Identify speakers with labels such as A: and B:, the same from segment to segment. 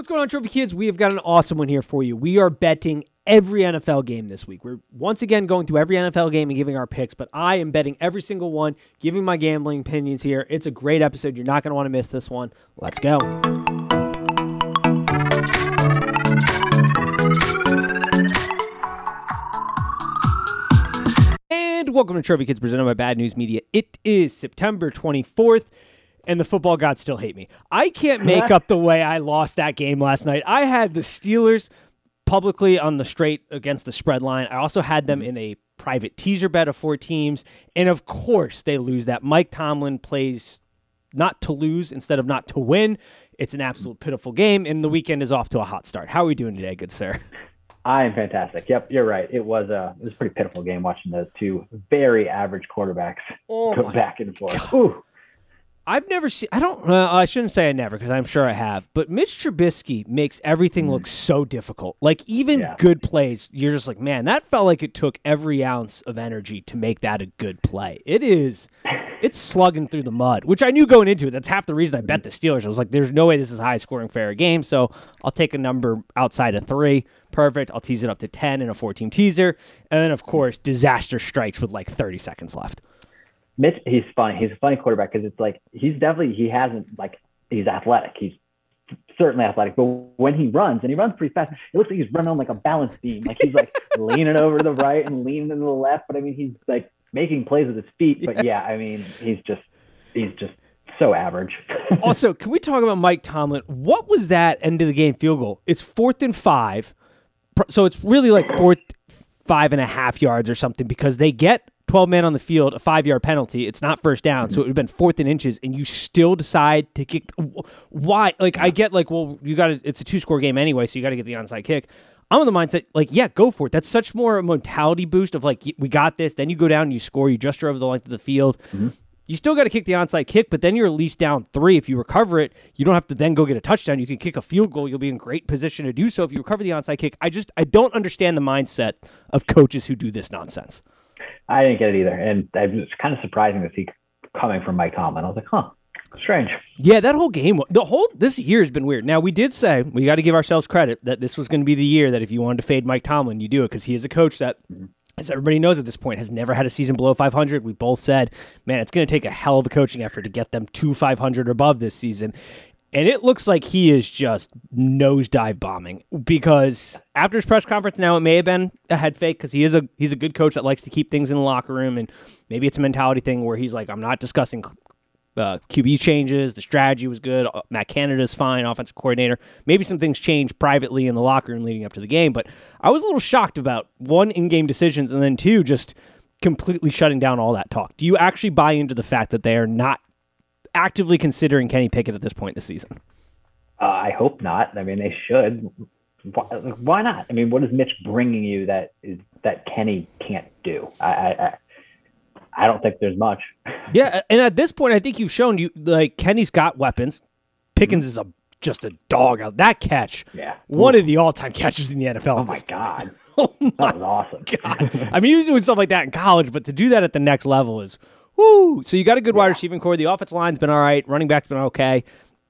A: What's going on, Trophy Kids? We have got an awesome one here for you. We are betting every NFL game this week. We're once again going through every NFL game and giving our picks, but I am betting every single one, giving my gambling opinions here. It's a great episode. You're not going to want to miss this one. Let's go. And welcome to Trophy Kids presented by Bad News Media. It is September 24th and the football gods still hate me. I can't make up the way I lost that game last night. I had the Steelers publicly on the straight against the spread line. I also had them in a private teaser bet of four teams. And of course, they lose that. Mike Tomlin plays not to lose instead of not to win. It's an absolute pitiful game, and the weekend is off to a hot start. How are we doing today, good sir?
B: I am fantastic. Yep, you're right. It was a it was a pretty pitiful game watching those two very average quarterbacks
A: Oh
B: go back and forth. Ooh.
A: I've never seen. I don't. Uh, I shouldn't say I never because I'm sure I have. But Mitch Trubisky makes everything look so difficult. Like even
B: Yeah.
A: good plays, you're just like, man, that felt like it took every ounce of energy to make that a good play. It is. It's slugging through the mud, which I knew going into it. That's half the reason I bet the Steelers. I was like, there's no way this is a high scoring fair game. So I'll take a number outside of three. Perfect. I'll tease it up to 10 in a 14 teaser. And then, of course, disaster strikes with like 30 seconds left.
B: Mitch, he's funny. He's a funny quarterback because it's like he's definitely he hasn't like he's athletic. He's certainly athletic, but when he runs and he runs pretty fast, it looks like he's running on like a balance beam. Like he's like leaning over to the right and leaning to the left. But I mean, he's like making plays with his feet. But yeah, I mean, he's just he's just so average.
A: also, can we talk about Mike Tomlin? What was that end of the game field goal? It's fourth and five. So it's really like fourth, five and a half yards or something because they get 12 men on the field, a five yard penalty. It's not first down. So it would have been fourth and inches, and you still decide to kick. Why? Like, I get like, well, you got to, it's a two score game anyway, so you got to get the onside kick. I'm in the mindset, like, yeah, go for it. That's such more a mentality boost of like, we got this. Then you go down and you score. You just drove the length of the field. Mm-hmm. You still got to kick the onside kick, but then you're at least down three. If you recover it, you don't have to then go get a touchdown. You can kick a field goal. You'll be in great position to do so if you recover the onside kick. I just I don't understand the mindset of coaches who do this nonsense.
B: I didn't get it either, and it was kind of surprising to see coming from Mike Tomlin. I was like, huh, strange.
A: Yeah, that whole game, the whole this year has been weird. Now we did say we got to give ourselves credit that this was going to be the year that if you wanted to fade Mike Tomlin, you do it because he is a coach that, as everybody knows at this point, has never had a season below 500. We both said, man, it's going to take a hell of a coaching effort to get them to 500 or above this season. And it looks like he is just nosedive bombing because after his press conference, now it may have been a head fake because he is a he's a good coach that likes to keep things in the locker room, and maybe it's a mentality thing where he's like, I'm not discussing uh, QB changes. The strategy was good. Uh, Matt Canada's fine, offensive coordinator. Maybe some things changed privately in the locker room leading up to the game, but I was a little shocked about one in-game decisions and then two just completely shutting down all that talk. Do you actually buy into the fact that they are not actively considering Kenny Pickett at this point this season?
B: Uh, I hope not. I mean, they should. Why, why not? I mean, what is Mitch bringing you that is that Kenny can't do? I, I, I, don't think there's much.
A: Yeah, and at this point, I think you've shown you like Kenny's got weapons. Pickens is a just a dog out. That catch,
B: Yeah.
A: one of the all-time catches in the NFL.
B: Oh my god,
A: Oh my
B: that was awesome.
A: God. I mean, he was doing stuff like that in college, but to do that at the next level is whoo. So you got a good wide receiving core. The offensive line's been all right. Running back's been okay.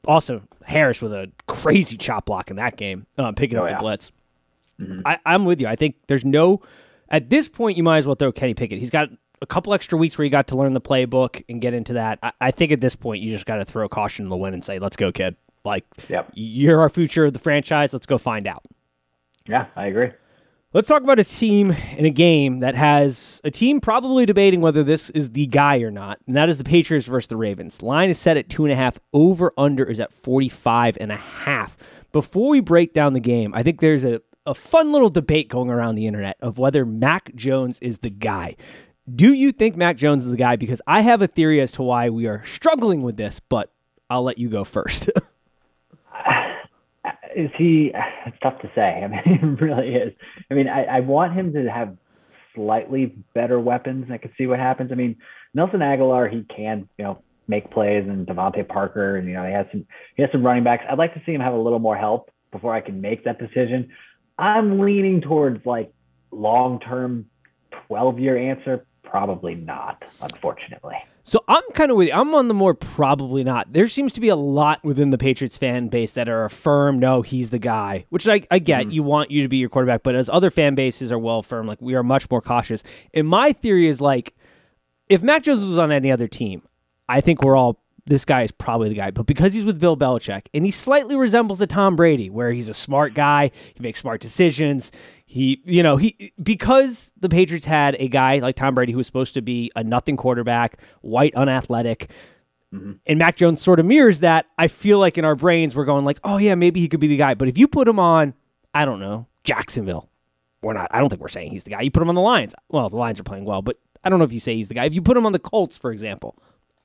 A: Also, Harris with a crazy chop block in that game, um, picking
B: Oh,
A: up the
B: yeah.
A: blitz. I, I'm with you. I think there's no at this point you might as well throw Kenny Pickett. He's got a couple extra weeks where he got to learn the playbook and get into that. I, I think at this point you just got to throw caution to the wind and say, "Let's go, kid." Like
B: Yep.
A: you're our future of the franchise. Let's go find out.
B: Yeah, I agree.
A: Let's talk about a team in a game that has a team probably debating whether this is the guy or not, and that is the Patriots versus the Ravens. Line is set at two and a half. Over under is at 45 and a half. Before we break down the game, I think there's a, a fun little debate going around the internet of whether Mac Jones is the guy. Do you think Mac Jones is the guy? Because I have a theory as to why we are struggling with this, but I'll let you go first.
B: Is he? It's tough to say. I mean, it really is. I mean, I, I want him to have slightly better weapons. I could see what happens. I mean, Nelson Agholor, he can, you know, make plays, and DeVante Parker, and you know, he has some, he has some running backs. I'd like to see him have a little more help before I can make that decision. I'm leaning towards like long-term, 12-year answer. Probably not, unfortunately.
A: So I'm kind of with you. I'm on the more probably not. There seems to be a lot within the Patriots fan base that are firm, no, he's the guy, which I, I get. Mm-hmm. You want you to be your quarterback, but as other fan bases are well firm, like we are much more cautious. And my theory is like, if Mac Jones was on any other team, I think we're all this guy is probably the guy. But because he's with Bill Belichick and he slightly resembles a Tom Brady, where he's a smart guy, he makes smart decisions. He, you know, he because the Patriots had a guy like Tom Brady who was supposed to be a nothing quarterback, white, unathletic. Mm-hmm. And Mac Jones sort of mirrors that. I feel like in our brains we're going like, oh yeah, maybe he could be the guy. But if you put him on, I don't know, Jacksonville, we're not. I don't think we're saying he's the guy. You put him on the Lions. Well, the Lions are playing well, but I don't know if you say he's the guy. If you put him on the Colts, for example,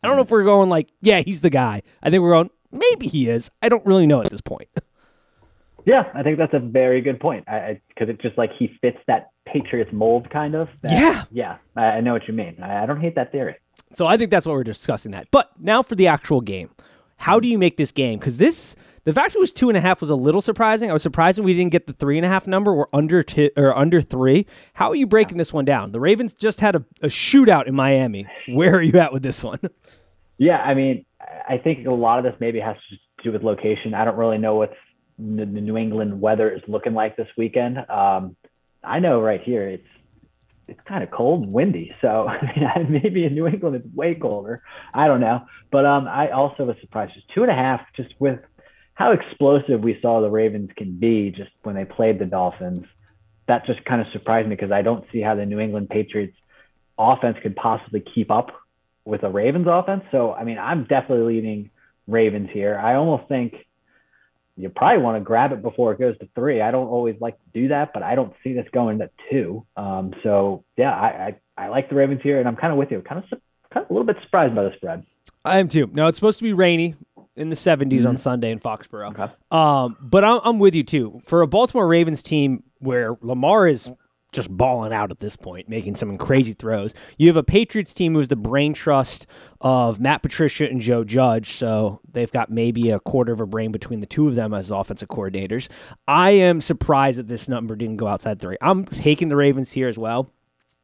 A: I don't know if we're going like, yeah, he's the guy. I think we're going, maybe he is. I don't really know at this point.
B: Yeah, I think that's a very good point. Because it's just like he fits that Patriots mold, kind of. That,
A: yeah.
B: Yeah, I, I know what you mean. I, I don't hate that theory.
A: So I think that's what we're discussing that. But now for the actual game. How do you make this game? Because this, the fact it was two and a half was a little surprising. I was surprised we didn't get the three and a half number. We're under t- or under three. How are you breaking this one down? The Ravens just had a, a shootout in Miami. Where are you at with this one?
B: Yeah, I mean, I think a lot of this maybe has to do with location. I don't really know what the New England weather is looking like this weekend. Um, I know right here it's it's kind of cold and windy. So I mean, maybe in New England it's way colder. I don't know. But um, I also was surprised. Just two and a half, just with how explosive we saw the Ravens can be just when they played the Dolphins. That just kind of surprised me because I don't see how the New England Patriots offense could possibly keep up with a Ravens offense. So, I mean, I'm definitely leaning Ravens here. I almost think you probably want to grab it before it goes to three. I don't always like to do that, but I don't see this going to two. Um, so, yeah, I, I, I, like the Ravens here, and I'm kind of with you. Kind of, kind of a little bit surprised by the spread.
A: I am too. Now, it's supposed to be rainy in the 70s mm-hmm. on Sunday in Foxborough. Okay. Um, but I'm, I'm with you too. For a Baltimore Ravens team where Lamar is just balling out at this point, making some crazy throws. You have a Patriots team who's the brain trust of Matt Patricia and Joe Judge, so they've got maybe a quarter of a brain between the two of them as offensive coordinators. I am surprised that this number didn't go outside three. I'm taking the Ravens here as well,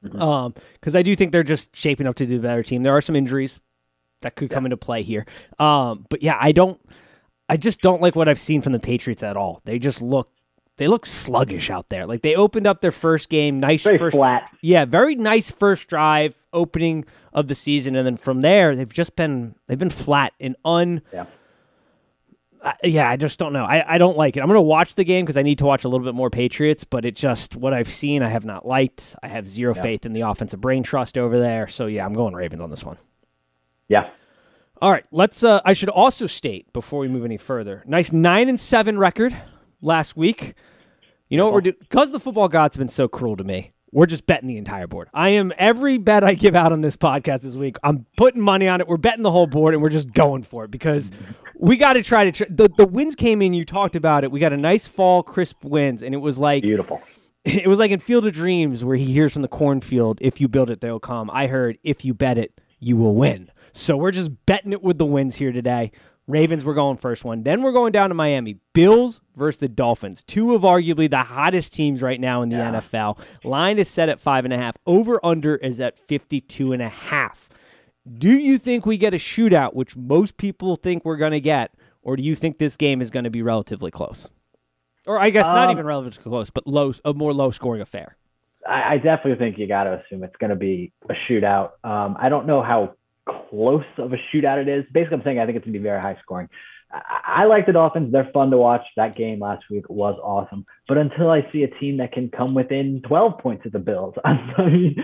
A: because mm-hmm. um, I do think they're just shaping up to be a better team. There are some injuries that could come into play here, um, but yeah, I don't. I just don't like what I've seen from the Patriots at all. They just look they look sluggish out there. Like they opened up their first game, nice
B: very
A: first,
B: flat.
A: Yeah, very nice first drive opening of the season, and then from there they've just been they've been flat and un.
B: Yeah.
A: Uh, yeah, I just don't know. I, I don't like it. I'm going to watch the game because I need to watch a little bit more Patriots, but it just, what I've seen, I have not liked. I have zero yeah. faith in the offensive brain trust over there. So, yeah, I'm going Ravens on this one.
B: Yeah.
A: All right. Let's, uh, I should also state before we move any further nice nine and seven record last week. You know what we're doing? Because the football gods have been so cruel to me, we're just betting the entire board. I am every bet I give out on this podcast this week. I'm putting money on it. We're betting the whole board, and we're just going for it because we got to try to. Tr- the the winds came in. You talked about it. We got a nice fall, crisp winds, and it was like
B: beautiful.
A: It was like in Field of Dreams where he hears from the cornfield, "If you build it, they'll come." I heard, "If you bet it, you will win." So we're just betting it with the winds here today. Ravens, we're going first one. Then we're going down to Miami. Bills versus the Dolphins. Two of arguably the hottest teams right now in the yeah. NFL. Line is set at five and a half. Over under is at 52 and a half. Do you think we get a shootout, which most people think we're going to get, or do you think this game is going to be relatively close? Or I guess um, not even relatively close, but low, a more low scoring affair.
B: I, I definitely think you got to assume it's going to be a shootout. Um, I don't know how close of a shootout it is. Basically, I'm saying I think it's going to be very high scoring. I, I like the Dolphins. They're fun to watch. That game last week was awesome. But until I see a team that can come within 12 points of the Bills, I mean,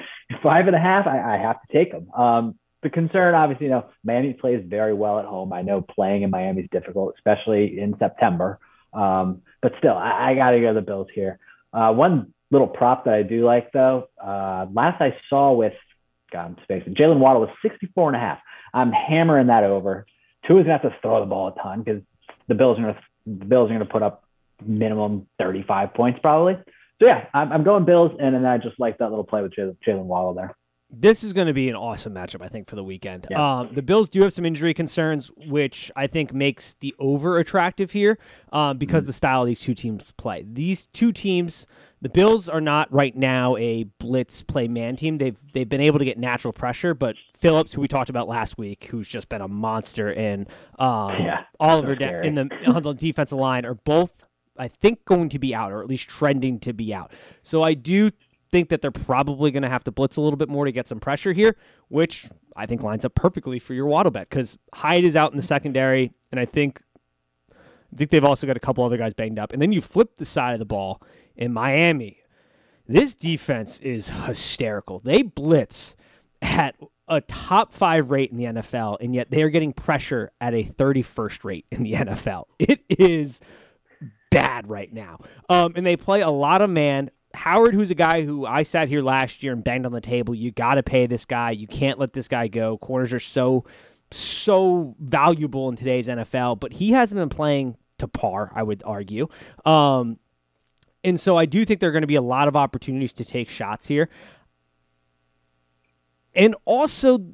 B: five and a half, I, I have to take them. Um, the concern, obviously, you know, Miami plays very well at home. I know playing in Miami is difficult, especially in September. Um, but still, I, I got to go the Bills here. Uh, one little prop that I do like, though, uh, last I saw with God, I'm spacing. Jaylen Waddle was 64 and a half. I'm hammering that over. Tua is gonna have to throw the ball a ton because the Bills are gonna the Bills are gonna put up minimum 35 points probably. So yeah, I'm, I'm going Bills, and then I just like that little play with Jaylen Waddle there.
A: This is going to be an awesome matchup, I think, for the weekend.
B: Yeah.
A: Um, the Bills do have some injury concerns, which I think makes the over attractive here um, because
B: Mm-hmm.
A: the style these two teams play. These two teams, the Bills are not right now a blitz play man team. They've they've been able to get natural pressure, but Phillips, who we talked about last week, who's just been a monster, and um,
B: Yeah,
A: Oliver
B: so
A: in the on the defensive line are both, I think, going to be out or at least trending to be out. So I do think that they're probably going to have to blitz a little bit more to get some pressure here, which I think lines up perfectly for your waddle bet because Hyde is out in the secondary, and I think I think they've also got a couple other guys banged up. And then you flip the side of the ball in Miami. This defense is hysterical. They blitz at a top five rate in the NFL, and yet they are getting pressure at a 31st rate in the NFL. It is bad right now. Um, and they play a lot of man. Howard, who's a guy who I sat here last year and banged on the table, you got to pay this guy. You can't let this guy go. Corners are so, so valuable in today's NFL, but he hasn't been playing to par, I would argue. Um, and so I do think there are going to be a lot of opportunities to take shots here. And also,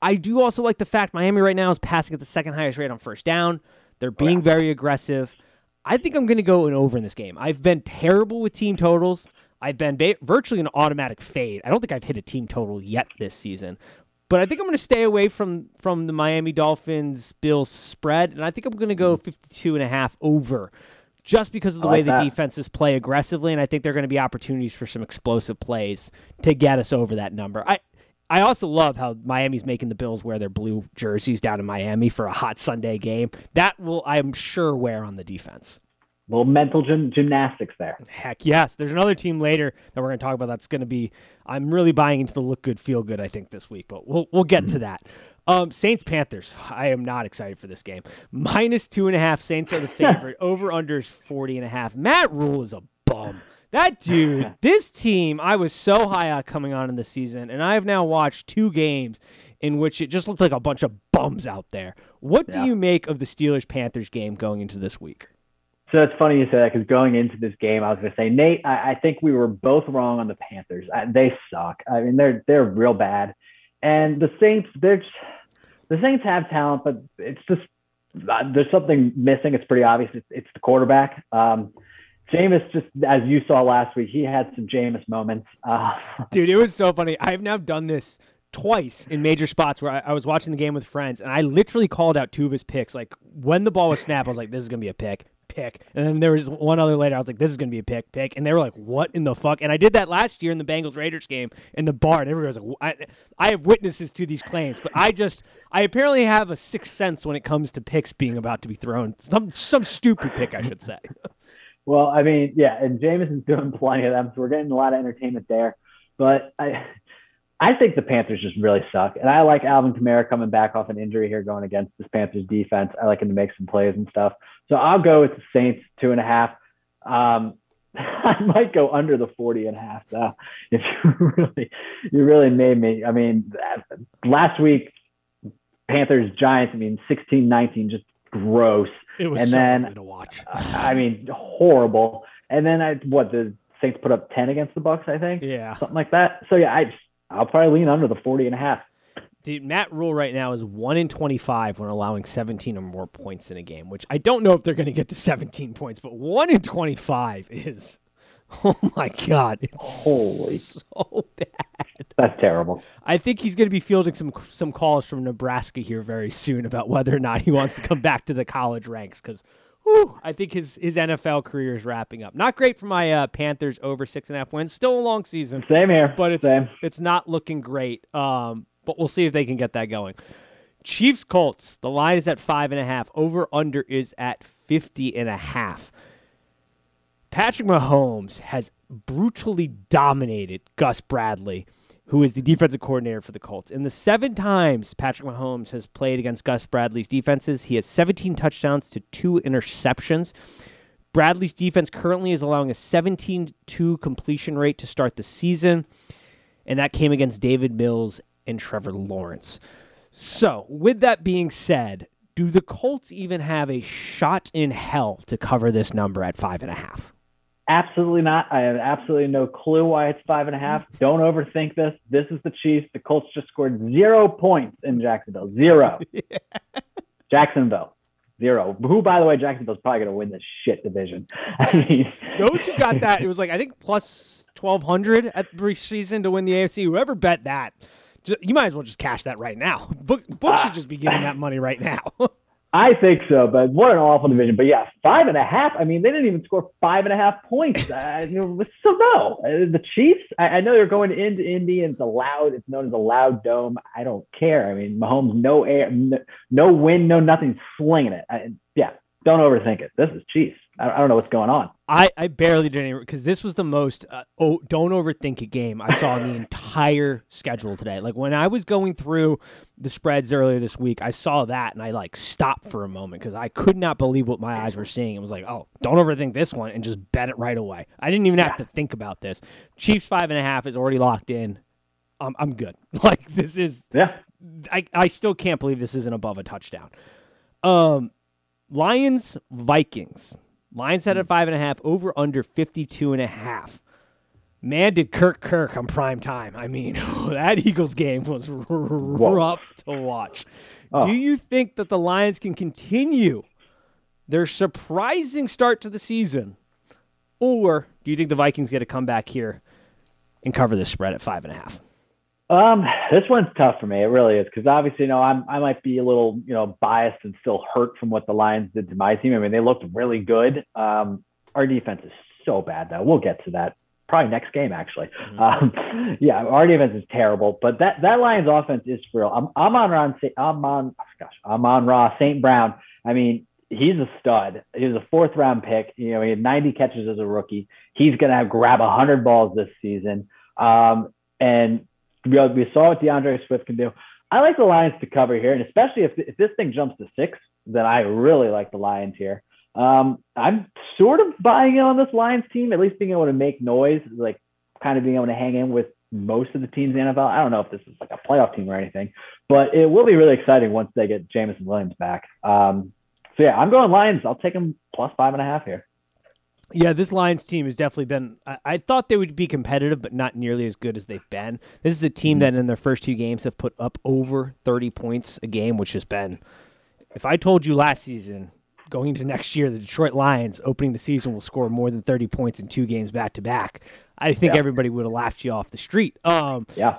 A: I do also like the fact Miami right now is passing at the second highest rate on first down. They're oh, being very aggressive. I think I'm going to go an over in this game. I've been terrible with team totals. I've been ba- virtually an automatic fade. I don't think I've hit a team total yet this season. But I think I'm going to stay away from from the Miami Dolphins Bills spread and I think I'm going to go 52 and a half over just because of the
B: I
A: way
B: like
A: the
B: that.
A: defenses play aggressively and I think there're going to be opportunities for some explosive plays to get us over that number. I I also love how Miami's making the Bills wear their blue jerseys down in Miami for a hot Sunday game. That will, I'm sure, wear on the defense.
B: little mental gym, gymnastics there.
A: Heck yes. There's another team later that we're going to talk about that's going to be, I'm really buying into the look good, feel good, I think, this week, but we'll, we'll get to mm-hmm. that. Um, Saints Panthers. I am not excited for this game. Minus two and a half. Saints are the favorite. Over under is 40 and a half. Matt Rhule is a bum. That dude, this team, I was so high on coming on in the season, and I have now watched two games in which it just looked like a bunch of bums out there. What do
B: Yeah.
A: you make of the Steelers Panthers game going into this week?
B: So it's funny you say that because going into this game, I was going to say, Nate, I, I think we were both wrong on the Panthers. I, they suck. I mean, they're they're real bad, and the Saints, they're just, the Saints have talent, but it's just uh, there's something missing. It's pretty obvious. It's, it's the quarterback. Um, Jameis, just as you saw last week, he had some Jameis moments. Uh,
A: Dude, it was so funny. I've now done this twice in major spots where I, I was watching the game with friends, and I literally called out two of his picks. Like when the ball was snapped, I was like, "This is gonna be a pick." Pick, and then there was one other later. I was like, "This is gonna be a pick, pick," and they were like, "What in the fuck?" And I did that last year in the Bengals Raiders game in the bar, and everybody was like, I, "I have witnesses to these claims," but I just, I apparently have a sixth sense when it comes to picks being about to be thrown. Some, some stupid pick, I should say.
B: Well, I mean, yeah, and Jameis is doing plenty of them, so we're getting a lot of entertainment there. But I, I think the Panthers just really suck, and I like Alvin Kamara coming back off an injury here, going against this Panthers defense. I like him to make some plays and stuff. So I'll go with the Saints two and a half. Um, I might go under the 40 and a half though. If you really, you really made me. I mean, last week, Panthers Giants. I mean, 16-19, just gross.
A: It was
B: And
A: so
B: then-
A: to watch.
B: I mean, horrible. And then I what the Saints put up 10 against the Bucs, I think,
A: Yeah.
B: something like that. So yeah, I just, I'll probably lean under the 40 and a half.
A: Dude, Matt Rhule right now is one in twenty-five when allowing seventeen or more points in a game. Which I don't know if they're going to get to seventeen points, but one in twenty-five is, oh my god, it's
B: Holy.
A: so bad.
B: That's terrible.
A: I think he's going to be fielding some some calls from Nebraska here very soon about whether or not he wants to come back to the college ranks because. I think his, his NFL career is wrapping up. Not great for my uh, Panthers over six and a half wins. Still a long season
B: Same here.
A: but it's
B: Same.
A: it's not looking great. Um, but we'll see if they can get that going. Chiefs Colts. The line is at five and a half. Over under is at 50 and a half. Patrick Mahomes has brutally dominated Gus Bradley, who is the defensive coordinator for the Colts. In the seven times Patrick Mahomes has played against Gus Bradley's defenses, he has 17 touchdowns to two interceptions. Bradley's defense currently is allowing a 17 2 completion rate to start the season, and that came against Davis Mills and Trevor Lawrence. So, with that being said, do the Colts even have a shot in hell to cover this number at five and a half?
B: Absolutely not. I have absolutely no clue why it's five and a half. Don't overthink this. This is the Chiefs. The Colts just scored zero points in Jacksonville. Zero. yeah. Jacksonville. Zero. Who, by the way, Jacksonville's probably going to win this shit division. I
A: mean, those who got that, it was like I think plus twelve hundred at preseason to win the AFC. Whoever bet that, you might as well just cash that right now. Book, book should just be giving that money right now.
B: I think so, but what an awful division. But yeah, five and a half. I mean, they didn't even score five and a half points. uh, so no, uh, the Chiefs. I, I, know they're going into Indy, and it's. It's known as a loud dome. I don't care. I mean, Mahomes, no air, no, no wind, no nothing, slinging it. I, yeah, don't overthink it. This is Chiefs. I, I don't know what's going on.
A: I, I barely did any because this was the most uh, oh don't overthink a game I saw in the entire schedule today. Like when I was going through the spreads earlier this week, I saw that and I like stopped for a moment because I could not believe what my eyes were seeing. It was like, oh, don't overthink this one and just bet it right away. I didn't even have to think about this. Chiefs five and a half is already locked in. Um, I'm good. Like this is
B: yeah.
A: I I still can't believe this isn't above a touchdown. Um, Lions Vikings. Lions set at five and a half, over under 52 and a half. Man, did Kirk Kirk on prime time. I mean, that Eagles game was rough to watch. Oh. Do you think that the Lions can continue their surprising start to the season? Or do you think the Vikings get a comeback here and cover the spread at five and a half?
B: Um, this one's tough for me. It really is because obviously, you know, I'm I might be a little, you know, biased and still hurt from what the Lions did to my team. I mean, they looked really good. Um, our defense is so bad though. We'll get to that probably next game actually. Mm-hmm. Um, yeah, our defense is terrible, but that that Lions offense is real. I'm I'm on Ron. I'm on. Oh gosh, Amon-Ra St. Brown. I mean, he's a stud. He was a fourth round pick. You know, he had 90 catches as a rookie. He's gonna have, grab 100 balls this season. Um, and we saw what D'Andre Swift can do. I like the Lions to cover here, and especially if, if this thing jumps to six, then I really like the Lions here. Um, I'm sort of buying in on this Lions team, at least being able to make noise, like kind of being able to hang in with most of the teams in the NFL. I don't know if this is like a playoff team or anything, but it will be really exciting once they get Jameson Williams back. Um, so yeah, I'm going Lions. I'll take them plus five and a half here.
A: Yeah, this Lions team has definitely been. I, I, thought they would be competitive, but not nearly as good as they've been. This is a team mm-hmm. that in their first two games have put up over 30 points a game, which has been. If I told you last season, going into next year, the Detroit Lions opening the season will score more than 30 points in two games back to back, I think yeah. everybody would have laughed you off the street. Um,
B: yeah.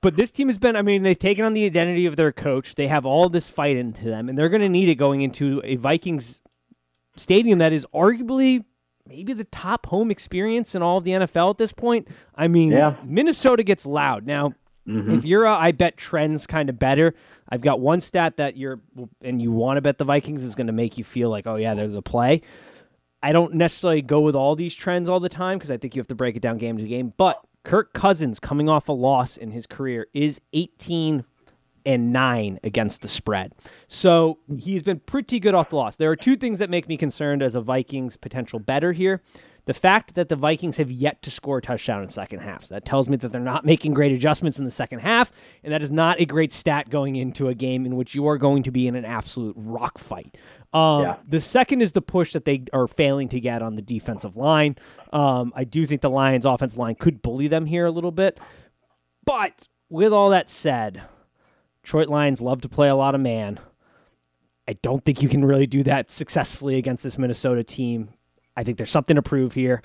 A: But this team has been, I mean, they've taken on the identity of their coach. They have all this fight into them, and they're going to need it going into a Vikings stadium that is arguably maybe the top home experience in all of the NFL at this point. I mean, yeah. Minnesota gets loud. Now, mm-hmm. if you're a, I bet trends kind of better, I've got one stat that you're, and you want to bet the Vikings is going to make you feel like, oh, yeah, there's a play. I don't necessarily go with all these trends all the time because I think you have to break it down game to game. But Kirk Cousins, coming off a loss in his career, is 18 and nine against the spread. So he's been pretty good off the loss. There are two things that make me concerned as a Vikings potential better here. The fact that the Vikings have yet to score a touchdown in second half. So that tells me that they're not making great adjustments in the second half, and that is not a great stat going into a game in which you are going to be in an absolute rock fight. Um, yeah. The second is the push that they are failing to get on the defensive line. Um, I do think the Lions' offensive line could bully them here a little bit. But with all that said, Detroit Lions love to play a lot of man. I don't think you can really do that successfully against this Minnesota team. I think there's something to prove here.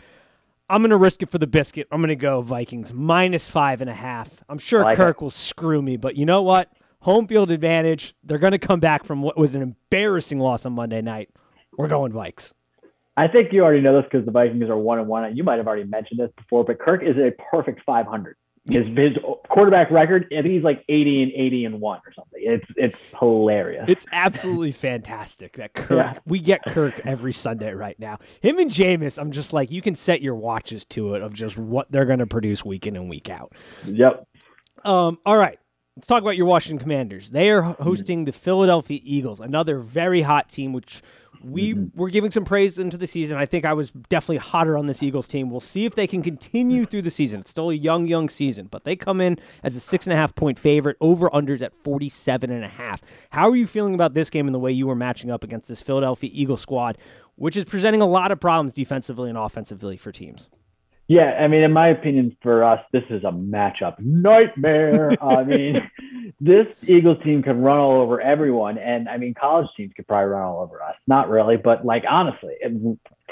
A: I'm going to risk it for the biscuit. I'm going to go Vikings minus five and a half. I'm sure like Kirk it. will screw me, but you know what? Home field advantage. They're going to come back from what was an embarrassing loss on Monday night. We're going Vikes.
B: I think you already know this because the Vikings are one and one. You might have already mentioned this before, but Kirk is a perfect 500. His his quarterback record, I think he's like 80 and 80 and one or something. It's it's hilarious.
A: It's absolutely fantastic that Kirk yeah. we get Kirk every Sunday right now. Him and Jameis, I'm just like you can set your watches to it of just what they're going to produce week in and week out.
B: Yep.
A: Um. All right. Let's talk about your Washington Commanders. They are hosting the Philadelphia Eagles, another very hot team, which we mm-hmm. were giving some praise into the season. I think I was definitely hotter on this Eagles team. We'll see if they can continue through the season. It's still a young, young season, but they come in as a six and a half point favorite, over unders at 47 and a half. How are you feeling about this game and the way you were matching up against this Philadelphia Eagle squad, which is presenting a lot of problems defensively and offensively for teams?
B: Yeah, I mean, in my opinion, for us, this is a matchup nightmare. I mean, this Eagles team can run all over everyone, and I mean, college teams could probably run all over us. Not really, but like honestly,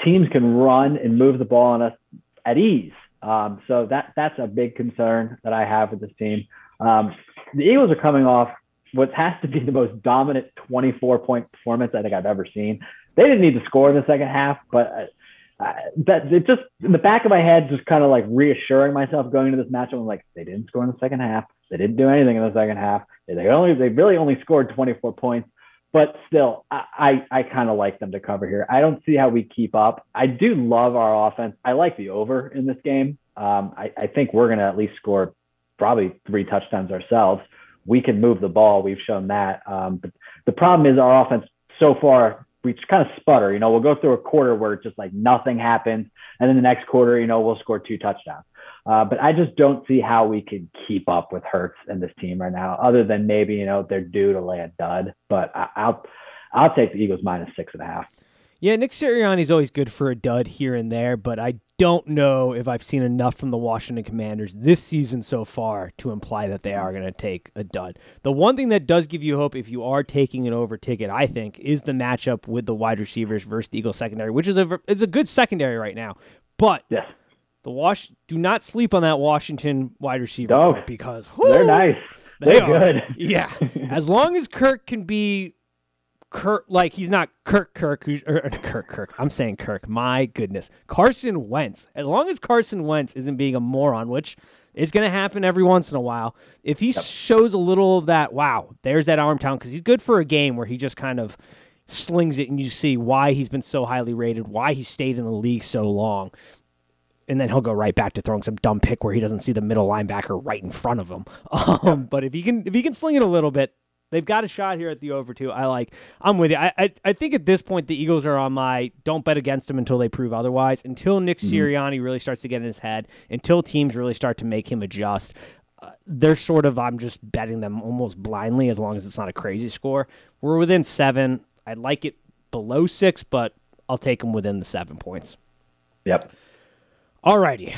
B: teams can run and move the ball on us at ease. Um, so that that's a big concern that I have with this team. Um, the Eagles are coming off what has to be the most dominant 24 point performance I think I've ever seen. They didn't need to score in the second half, but that it just in the back of my head, just kind of like reassuring myself going into this matchup. I'm like, they didn't score in the second half. They didn't do anything in the second half. They only they really only scored 24 points. But still, I, I, I kind of like them to cover here. I don't see how we keep up. I do love our offense. I like the over in this game. Um, I, I think we're to at least score probably three touchdowns ourselves. We can move the ball. We've shown that. Um, but the problem is our offense so far we just kind of sputter. You know, we'll go through a quarter where it's just like nothing happens, and then the next quarter, you know, we'll score two touchdowns. Uh, but I just don't see how we could keep up with Hurts and this team right now, other than maybe you know they're due to lay a dud. But I, I'll I'll take the Eagles minus six and a half.
A: Yeah, Nick Sirianni's always good for a dud here and there, but I don't know if I've seen enough from the Washington Commanders this season so far to imply that they are going to take a dud. The one thing that does give you hope if you are taking an over ticket, I think, is the matchup with the wide receivers versus the Eagles secondary, which is a is a good secondary right now. But
B: yes.
A: the Wash do not sleep on that Washington wide receiver
B: no,
A: because
B: whoo, they're nice. They they're are. good.
A: Yeah. as long as Kirk can be Kirk, like he's not Kirk Kirk, who's, or, or Kirk Kirk. I'm saying Kirk. My goodness, Carson Wentz. As long as Carson Wentz isn't being a moron, which is going to happen every once in a while, if he yep. shows a little of that, wow, there's that arm talent because he's good for a game where he just kind of slings it and you see why he's been so highly rated, why he stayed in the league so long. And then he'll go right back to throwing some dumb pick where he doesn't see the middle linebacker right in front of him. Um, but if he can, if he can sling it a little bit, They've got a shot here at the over two. I like. I'm with you. I, I, I think at this point the Eagles are on my don't bet against them until they prove otherwise. Until Nick mm-hmm. Sirianni really starts to get in his head. Until teams really start to make him adjust. Uh, they're sort of I'm just betting them almost blindly as long as it's not a crazy score. We're within seven. I'd like it below six, but I'll take them within the seven points.
B: Yep.
A: Alrighty.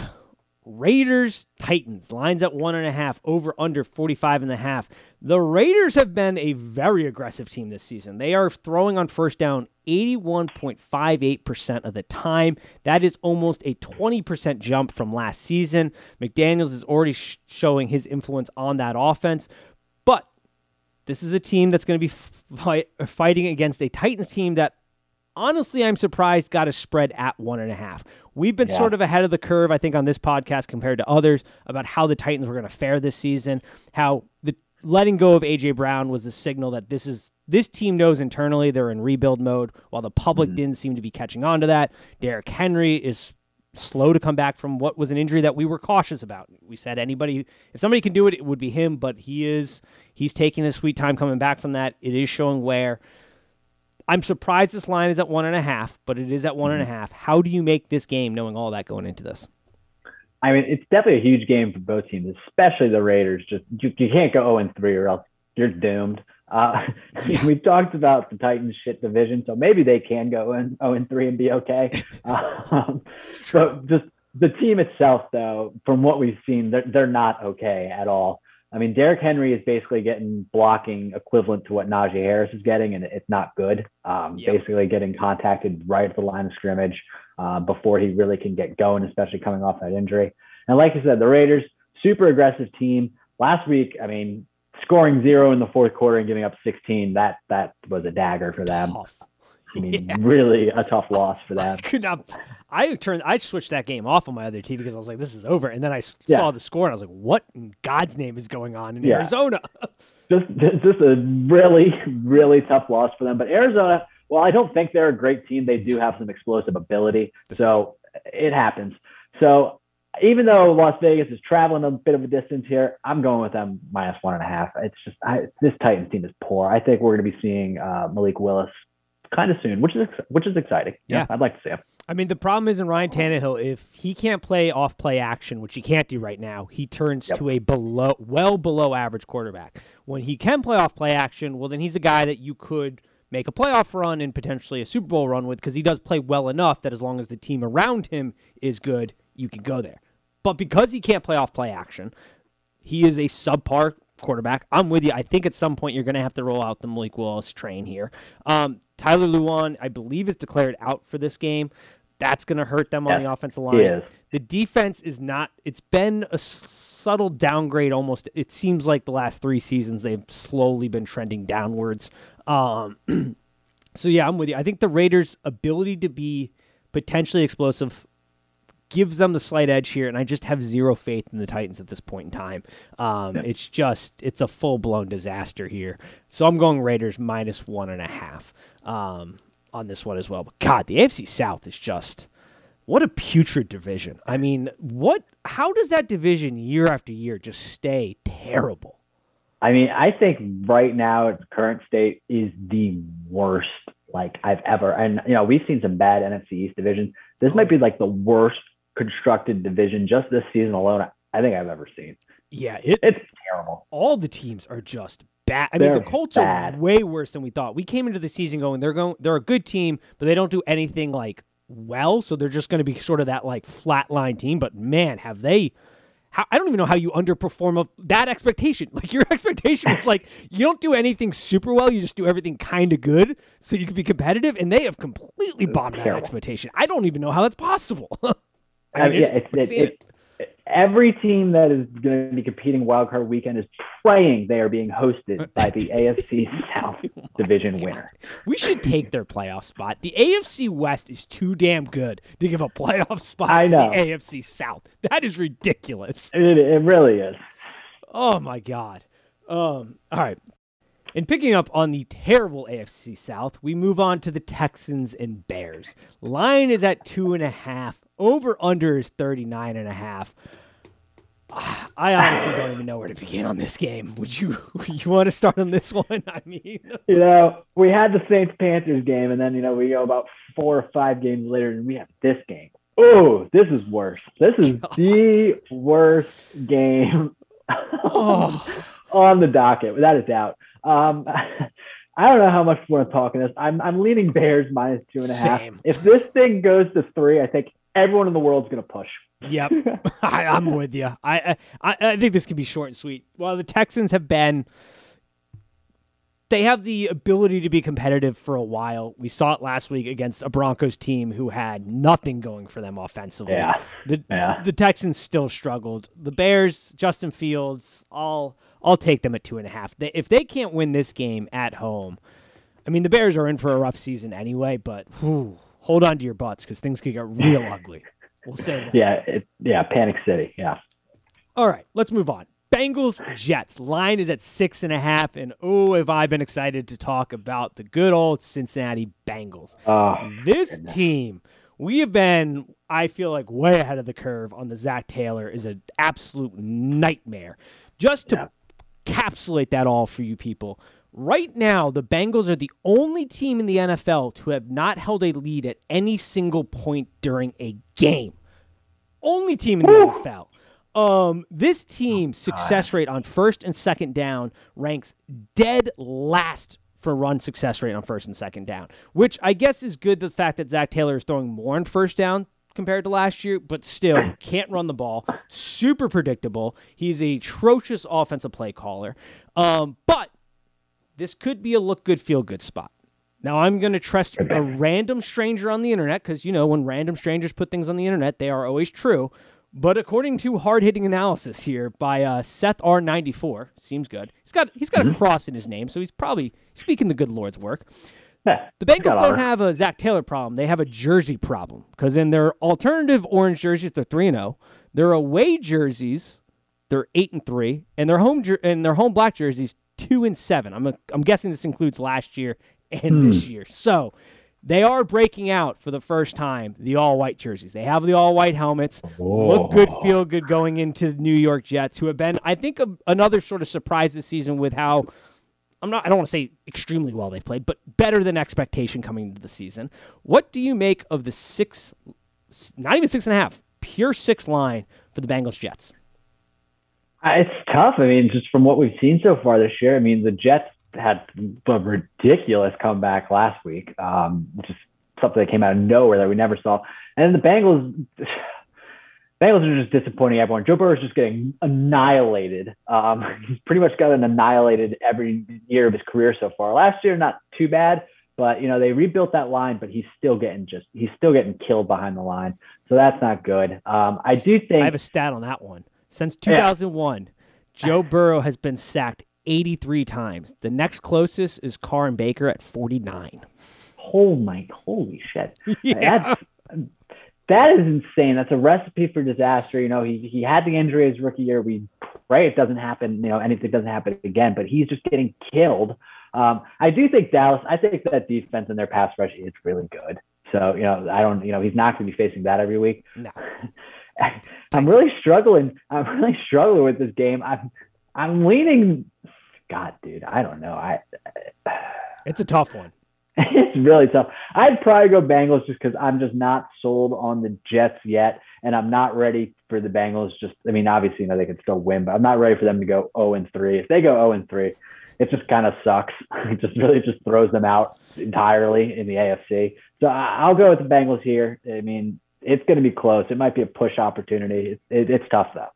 A: Raiders Titans lines at one and a half over under 45 and a half. The Raiders have been a very aggressive team this season. They are throwing on first down 81.58% of the time. That is almost a 20% jump from last season. McDaniels is already sh- showing his influence on that offense. But this is a team that's going to be fight- fighting against a Titans team that honestly, I'm surprised got a spread at one and a half. We've been yeah. sort of ahead of the curve, I think, on this podcast compared to others about how the Titans were going to fare this season. How the letting go of AJ Brown was the signal that this is this team knows internally they're in rebuild mode, while the public mm-hmm. didn't seem to be catching on to that. Derrick Henry is slow to come back from what was an injury that we were cautious about. We said anybody if somebody can do it, it would be him, but he is he's taking a sweet time coming back from that. It is showing where I'm surprised this line is at one and a half, but it is at one and a mm-hmm. half. How do you make this game knowing all that going into this?
B: I mean, it's definitely a huge game for both teams, especially the Raiders. Just you, you can't go 0 and 3 or else you're doomed. Uh, yeah. We've talked about the Titans shit division, so maybe they can go in 0 and 3 and be okay. Um, so just the team itself, though, from what we've seen, they're, they're not okay at all. I mean, Derrick Henry is basically getting blocking equivalent to what Najee Harris is getting, and it's not good. Um, yep. Basically, getting contacted right at the line of scrimmage uh, before he really can get going, especially coming off that injury. And like I said, the Raiders, super aggressive team. Last week, I mean, scoring zero in the fourth quarter and giving up 16, that that was a dagger for them. I mean, yeah. really a tough loss for that.
A: I could not. I turned. I switched that game off on my other TV because I was like, "This is over." And then I yeah. saw the score and I was like, "What in God's name is going on in yeah. Arizona?"
B: just, just a really, really tough loss for them. But Arizona, well, I don't think they're a great team. They do have some explosive ability, this so it happens. So even though Las Vegas is traveling a bit of a distance here, I'm going with them minus one and a half. It's just I, this Titans team is poor. I think we're going to be seeing uh, Malik Willis kind of soon, which is which is exciting. Yeah, yeah, I'd like to see him.
A: I mean, the problem is in Ryan Tannehill, if he can't play off play action, which he can't do right now, he turns yep. to a below, well below average quarterback. When he can play off play action, well, then he's a guy that you could make a playoff run and potentially a Super Bowl run with because he does play well enough that as long as the team around him is good, you can go there. But because he can't play off play action, he is a subpar quarterback. I'm with you. I think at some point you're going to have to roll out the Malik Willis train here. Um, Tyler Lewan, I believe, is declared out for this game. That's going to hurt them on the offensive line. The defense is not. It's been a subtle downgrade. Almost. It seems like the last three seasons they've slowly been trending downwards. Um, so yeah, I'm with you. I think the Raiders' ability to be potentially explosive gives them the slight edge here, and I just have zero faith in the Titans at this point in time. Um, yeah. It's just it's a full blown disaster here. So I'm going Raiders minus one and a half um, on this one as well. But God, the AFC South is just what a putrid division. I mean, what? How does that division year after year just stay terrible?
B: I mean, I think right now its current state is the worst like I've ever. And you know, we've seen some bad NFC East divisions. This might be like the worst constructed division just this season alone I think I've ever seen.
A: Yeah, it,
B: it's terrible.
A: All the teams are just bad. I they're mean, the Colts bad. are way worse than we thought. We came into the season going they're going they're a good team, but they don't do anything like well, so they're just going to be sort of that like flatline team. But man, have they? How, I don't even know how you underperform of that expectation. Like your expectation is like you don't do anything super well, you just do everything kind of good, so you can be competitive. And they have completely bombed that expectation. I don't even know how that's possible.
B: I mean, yeah, it's, it's, it, it, every team that is going to be competing wildcard weekend is praying they are being hosted by the AFC South Division winner.
A: We should take their playoff spot. The AFC West is too damn good to give a playoff spot I know. to the AFC South. That is ridiculous.
B: It, it really is.
A: Oh my God. Um, all right. And picking up on the terrible AFC South, we move on to the Texans and Bears. Line is at two and a half. Over under is 39 and a half. I honestly don't even know where to begin on this game. Would you you want to start on this one? I mean,
B: you know, we had the Saints Panthers game, and then you know we go about four or five games later, and we have this game. Oh, this is worse. This is the worst game oh. on the docket, without a doubt. Um, I don't know how much more I'm talking this. I'm I'm leaning Bears minus two and a half. If this thing goes to three, I think everyone in the world is going to push.
A: Yep, I, am with you. I, I I think this could be short and sweet. While the Texans have been, they have the ability to be competitive for a while. We saw it last week against a Broncos team who had nothing going for them offensively.
B: Yeah,
A: the
B: yeah.
A: the Texans still struggled. The Bears, Justin Fields, I'll I'll take them at two and a half. They, if they can't win this game at home, I mean the Bears are in for a rough season anyway. But whew, hold on to your butts because things could get real ugly. We'll say that.
B: Yeah, it, yeah, Panic City. Yeah.
A: All right, let's move on. Bengals Jets line is at six and a half, and oh, have I been excited to talk about the good old Cincinnati Bengals.
B: Oh,
A: this goodness. team, we have been, I feel like, way ahead of the curve on the Zac Taylor is an absolute nightmare. Just to yeah. capsulate that all for you people, Right now, the Bengals are the only team in the NFL to have not held a lead at any single point during a game. Only team in the NFL. Um, this team's success rate on first and second down ranks dead last for run success rate on first and second down, which I guess is good. The fact that Zac Taylor is throwing more on first down compared to last year, but still can't run the ball. Super predictable. He's a atrocious offensive play caller. Um, but this could be a look good, feel good spot. Now, I'm going to trust a random stranger on the internet because, you know, when random strangers put things on the internet, they are always true. But according to hard hitting analysis here by uh, Seth R94, seems good. He's got he's got mm-hmm. a cross in his name, so he's probably speaking the good Lord's work.
B: Yeah,
A: the Bengals don't have a Zac Taylor problem; they have a jersey problem because in their alternative orange jerseys, they're three and zero. Oh. Their away jerseys, they're eight and three, and their home jer- and their home black jerseys two and seven. I'm a, I'm guessing this includes last year and hmm. this year. So they are breaking out for the first time the all white jerseys. They have the all white helmets. Whoa. Look good, feel good going into the New York Jets, who have been, I think, a, another sort of surprise this season with how I'm not I don't want to say extremely well they played, but better than expectation coming into the season. What do you make of the six not even six and a half, pure six line for the Bengals Jets?
B: Uh, it's tough. I mean, just from what we've seen so far this year, I mean, the Jets had a ridiculous comeback last week. Um, just something that came out of nowhere that we never saw. And then the Bengals, Bengals are just disappointing everyone. Joe Burrow is just getting annihilated. Um, he's pretty much gotten annihilated every year of his career so far. Last year, not too bad, but you know they rebuilt that line, but he's still getting just he's still getting killed behind the line. So that's not good. Um, I do think
A: I have a stat on that one. Since 2001, yeah. Joe Burrow has been sacked 83 times. The next closest is Carr and Baker at 49.
B: Oh my, holy shit! Yeah. That's, that is insane. That's a recipe for disaster. You know, he he had the injury his rookie year. We pray it doesn't happen. You know, anything doesn't happen again. But he's just getting killed. Um, I do think Dallas. I think that defense and their pass rush is really good. So you know, I don't. You know, he's not going to be facing that every week.
A: No.
B: I'm really struggling. I'm really struggling with this game. I'm I'm leaning. God, dude, I don't know. I.
A: It's a tough one.
B: it's really tough. I'd probably go Bengals just because I'm just not sold on the Jets yet, and I'm not ready for the Bengals. Just, I mean, obviously, you know they could still win, but I'm not ready for them to go 0 and 3. If they go 0 and 3, it just kind of sucks. It just really just throws them out entirely in the AFC. So I'll go with the Bengals here. I mean, it's going to be close. It might be a push opportunity. It, it, it's tough though.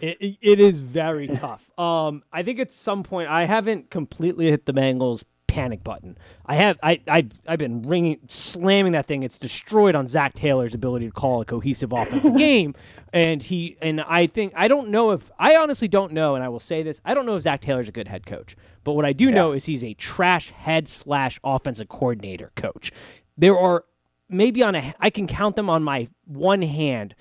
A: It, it is very tough. Um, I think at some point I haven't completely hit the Bengals panic button. I have I I I've been ringing slamming that thing. It's destroyed on Zac Taylor's ability to call a cohesive offensive game, and he and I think I don't know if I honestly don't know, and I will say this: I don't know if Zac Taylor's a good head coach, but what I do yeah. know is he's a trash head slash offensive coordinator coach. There are maybe on a I can count them on my one hand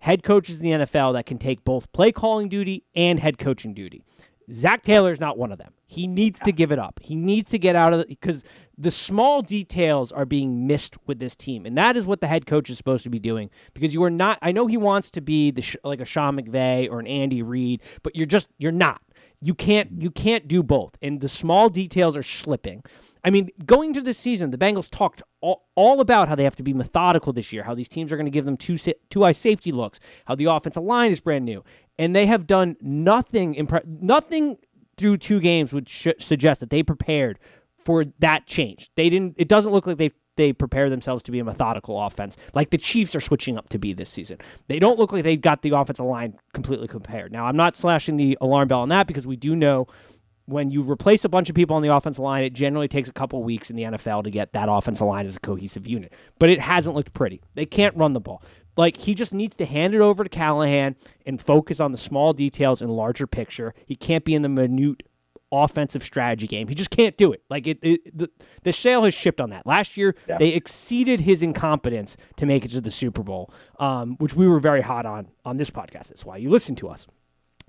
A: head coaches in the NFL that can take both play calling duty and head coaching duty. Zac Taylor is not one of them. He needs to give it up. He needs to get out of it because the small details are being missed with this team, and that is what the head coach is supposed to be doing. Because you are not. I know he wants to be the like a Sean McVay or an Andy Reid, but you're just you're not. You can't you can't do both, and the small details are slipping. I mean, going to this season, the Bengals talked all, all about how they have to be methodical this year, how these teams are going to give them two two eye safety looks, how the offensive line is brand new, and they have done nothing. Impre- nothing through two games would sh- suggest that they prepared for that change. They didn't. It doesn't look like they they prepare themselves to be a methodical offense, like the Chiefs are switching up to be this season. They don't look like they got the offensive line completely compared. Now, I'm not slashing the alarm bell on that because we do know when you replace a bunch of people on the offensive line, it generally takes a couple weeks in the NFL to get that offensive line as a cohesive unit. But it hasn't looked pretty. They can't run the ball. Like he just needs to hand it over to Callahan and focus on the small details and larger picture. He can't be in the minute offensive strategy game. He just can't do it. Like it, it the, the sail has shipped on that. Last year yeah. they exceeded his incompetence to make it to the Super Bowl, um, which we were very hot on on this podcast. That's why you listen to us.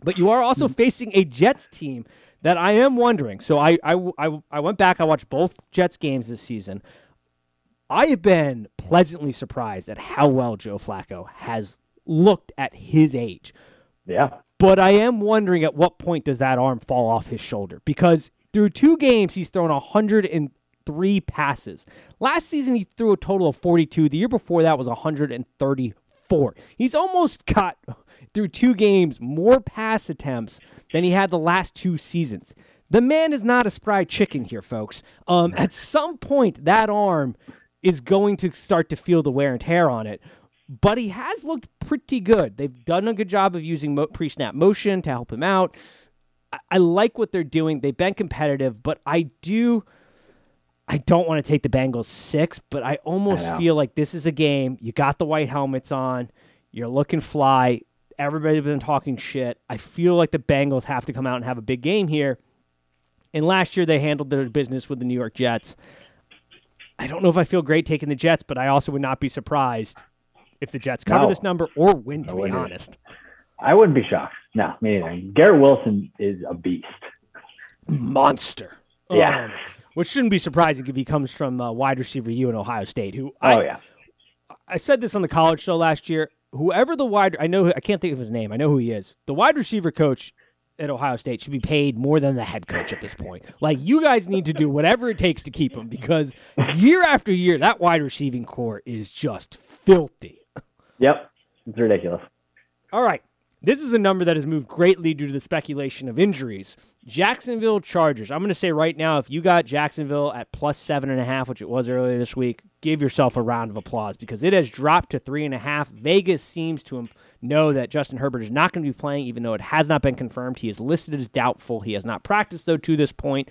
A: But you are also mm-hmm. facing a Jets team that I am wondering. So I, I, I, I went back, I watched both Jets games this season. I have been pleasantly surprised at how well Joe Flacco has looked at his age.
B: Yeah.
A: But I am wondering at what point does that arm fall off his shoulder? Because through two games, he's thrown 103 passes. Last season, he threw a total of 42. The year before that was 134. He's almost got through two games more pass attempts than he had the last two seasons. The man is not a spry chicken here, folks. Um, at some point, that arm is going to start to feel the wear and tear on it. But he has looked pretty good. They've done a good job of using mo- pre snap motion to help him out. I-, I like what they're doing. They've been competitive, but I do. I don't want to take the Bengals six, but I almost I feel like this is a game. You got the white helmets on. You're looking fly. Everybody's been talking shit. I feel like the Bengals have to come out and have a big game here. And last year they handled their business with the New York Jets. I don't know if I feel great taking the Jets, but I also would not be surprised if the Jets cover no. this number or win, to be honest.
B: I wouldn't be shocked. No, me neither. Garrett Wilson is a beast.
A: Monster.
B: Yeah. Um,
A: which shouldn't be surprising if he comes from uh, wide receiver U in Ohio State, who
B: oh,
A: I,
B: yeah.
A: I said this on the college show last year whoever the wide I know I can't think of his name. I know who he is. The wide receiver coach at Ohio State should be paid more than the head coach at this point. Like you guys need to do whatever it takes to keep him because year after year that wide receiving core is just filthy.
B: Yep, it's ridiculous.
A: All right. This is a number that has moved greatly due to the speculation of injuries. Jacksonville Chargers. I'm going to say right now, if you got Jacksonville at plus seven and a half, which it was earlier this week, give yourself a round of applause because it has dropped to three and a half. Vegas seems to know that Justin Herbert is not going to be playing, even though it has not been confirmed. He is listed as doubtful. He has not practiced, though, to this point.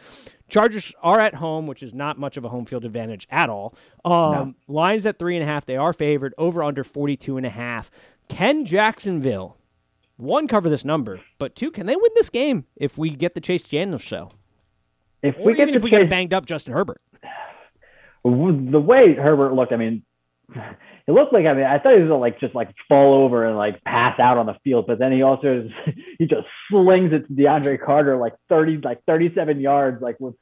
A: Chargers are at home, which is not much of a home field advantage at all. Um, no. Lines at three and a half. They are favored over under 42 and a half. Can Jacksonville one, cover this number, but two, can they win this game if we get the Chase Daniels show?
B: If
A: or
B: we get
A: if we
B: Chase,
A: get banged up Justin Herbert.
B: The way Herbert looked, I mean, it looked like I mean I thought he was gonna like just like fall over and like pass out on the field, but then he also he just slings it to DeAndre Carter like thirty like thirty seven yards like with,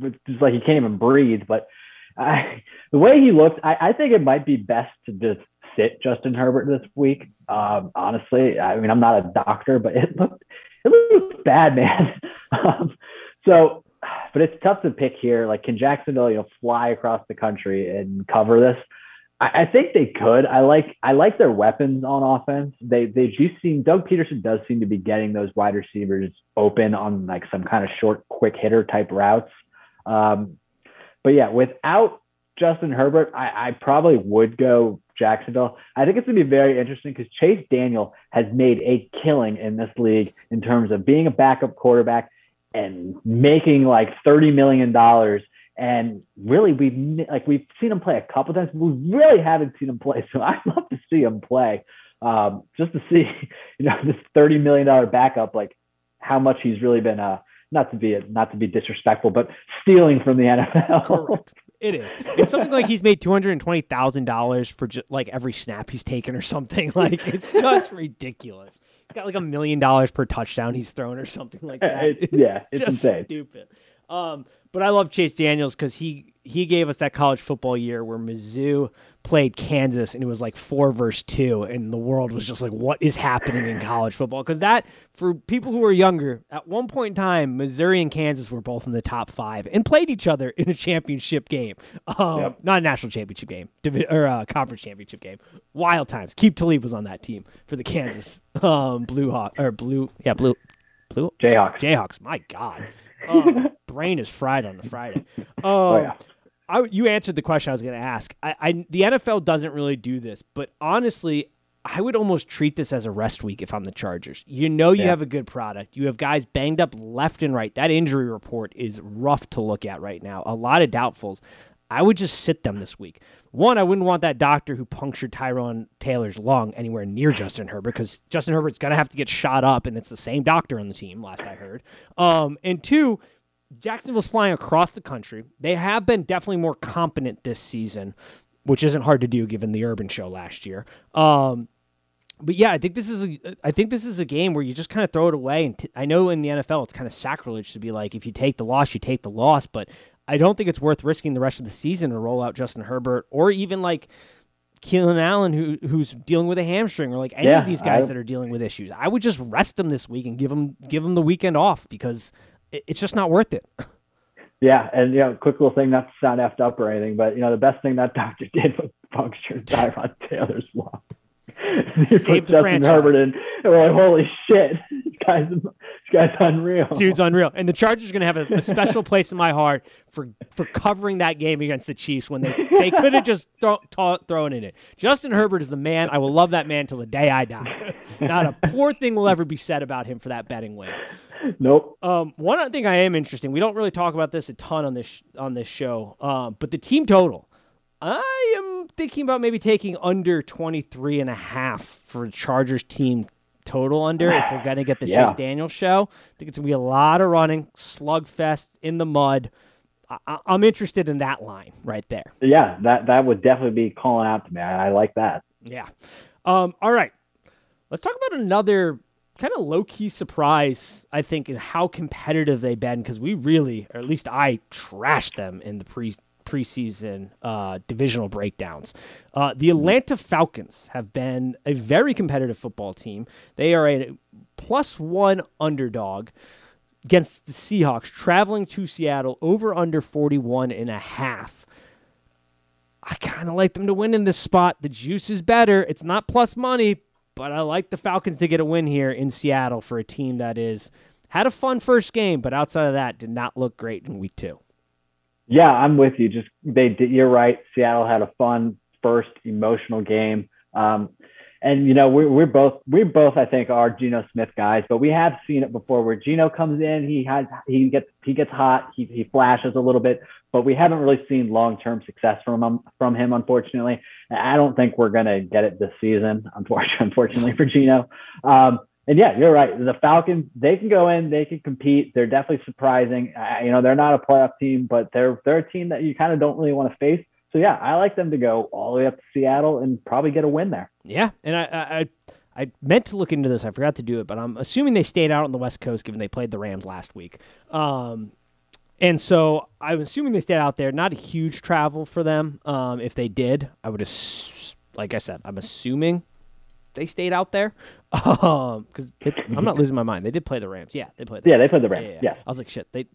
B: with just like he can't even breathe. But I, the way he looked, I, I think it might be best to just sit Justin Herbert this week. Um, honestly, I mean, I'm not a doctor, but it looked it looked bad, man. um, so, but it's tough to pick here. Like, can Jacksonville, you know, fly across the country and cover this? I, think they could. I like I like their weapons on offense. They they do seem Doug Pederson does seem to be getting those wide receivers open on like some kind of short, quick hitter type routes. Um, but yeah, without Justin Herbert, I, I probably would go Jacksonville. I think it's going to be very interesting because Chase Daniel has made a killing in this league in terms of being a backup quarterback and making like $30 million. And really, we've like we've seen him play a couple times. We really haven't seen him play, so I'd love to see him play, um, just to see, you know, this thirty million dollar backup, like how much he's really been, uh, not to be not to be disrespectful, but stealing from the NFL.
A: Correct. It is. It's something like he's made two hundred and twenty thousand dollars for just like every snap he's taken or something. Like it's just ridiculous. He's got like a million dollars per touchdown he's thrown or something like that.
B: It's, it's yeah, it's
A: just
B: insane.
A: stupid. Um, but I love Chase Daniels because he he gave us that college football year where Mizzou played Kansas and it was like four versus two, and the world was just like, what is happening in college football? Because that, for people who are younger, at one point in time, Missouri and Kansas were both in the top five and played each other in a championship game. Um, yep. Not a national championship game, or a conference championship game. Wild times. Aqib Talib was on that team for the Kansas um, Blue Hawk, or Blue, yeah, Blue. Blue
B: Jayhawks.
A: Jayhawks. My God. Um, brain is fried on the Friday. Um, oh, yeah. I, you answered the question I was going to ask. I, I, the NFL doesn't really do this, but honestly, I would almost treat this as a rest week if I'm the Chargers. You know you yeah. have a good product. You have guys banged up left and right. That injury report is rough to look at right now. A lot of doubtfuls. I would just sit them this week. One, I wouldn't want that doctor who punctured Tyrod Taylor's lung anywhere near Justin Herbert because Justin Herbert's going to have to get shot up, and it's the same doctor on the team, last I heard. Um, and two, Jacksonville's flying across the country. They have been definitely more competent this season, which isn't hard to do given the Urban Show last year. Um, but yeah, I think this is a I think this is a game where you just kind of throw it away. And t- I know in the NFL it's kind of sacrilege to be like, if you take the loss, you take the loss. But I don't think it's worth risking the rest of the season to roll out Justin Herbert or even like Keenan Allen, who who's dealing with a hamstring, or like any
B: yeah,
A: of these guys
B: I,
A: that are dealing with issues. I would just rest them this week and give them give them the weekend off because it's just not worth it.
B: Yeah, and you know, quick little thing, not to sound effed up or anything, but you know, the best thing that doctor did was puncture Tyrod Taylor's lung. He
A: Saved the
B: Justin. Herbert and we're like, holy shit, this guy's this guy's unreal.
A: Dude's unreal. And the Chargers are gonna have a, a, special place in my heart for for covering that game against the Chiefs when they they could have just throw, t- thrown in it. Justin Herbert is the man. I will love that man till the day I die. Not a poor thing will ever be said about him for that betting win.
B: Nope.
A: Um, one thing I am interesting. We don't really talk about this a ton on this on this show. Um, but the team total. I am thinking about maybe taking under 23 and a half for Chargers team total under if we're going to get the
B: yeah.
A: Chase Daniels show. I think it's going to be a lot of running, slugfest in the mud. I- am interested in that line right there.
B: Yeah, that that would definitely be calling out to me. I, I like that.
A: Yeah. Um, all right. Let's talk about another kind of low key surprise, I think, in how competitive they've been because we really, or at least I, trashed them in the pre preseason uh, divisional breakdowns. Uh, the Atlanta Falcons have been a very competitive football team. They are a plus one underdog against the Seahawks, traveling to Seattle over under 41 and a half. I kind of like them to win in this spot. The juice is better. It's not plus money, but I like the Falcons to get a win here in Seattle for a team that is had a fun first game, but outside of that, did not look great in week two.
B: Yeah, I'm with you. Just they. You're right. Seattle had a fun first emotional game. Um, and you know we're, we're both we both I think are Geno Smith guys, but we have seen it before where Geno comes in, he has he gets he gets hot, he he flashes a little bit, but we haven't really seen long term success from him from him unfortunately. I don't think we're gonna get it this season, unfortunately, unfortunately for Geno. Um, and yeah, you're right. The Falcons, they can go in, they can compete. They're definitely surprising. You know, they're not a playoff team, but they're they're a team that you kind of don't really want to face. So yeah, I like them to go all the way up to Seattle and probably get a win there.
A: Yeah, and I, I I meant to look into this. I forgot to do it, but I'm assuming they stayed out on the West Coast, given they played the Rams last week. Um, and so I'm assuming they stayed out there. Not a huge travel for them. Um, if they did, I would, ass- like I said, I'm assuming they stayed out there. Um, because I'm not losing my mind. They did play the Rams. Yeah, they played. The
B: yeah, they played the Rams. Yeah, yeah.
A: I was like, shit. They,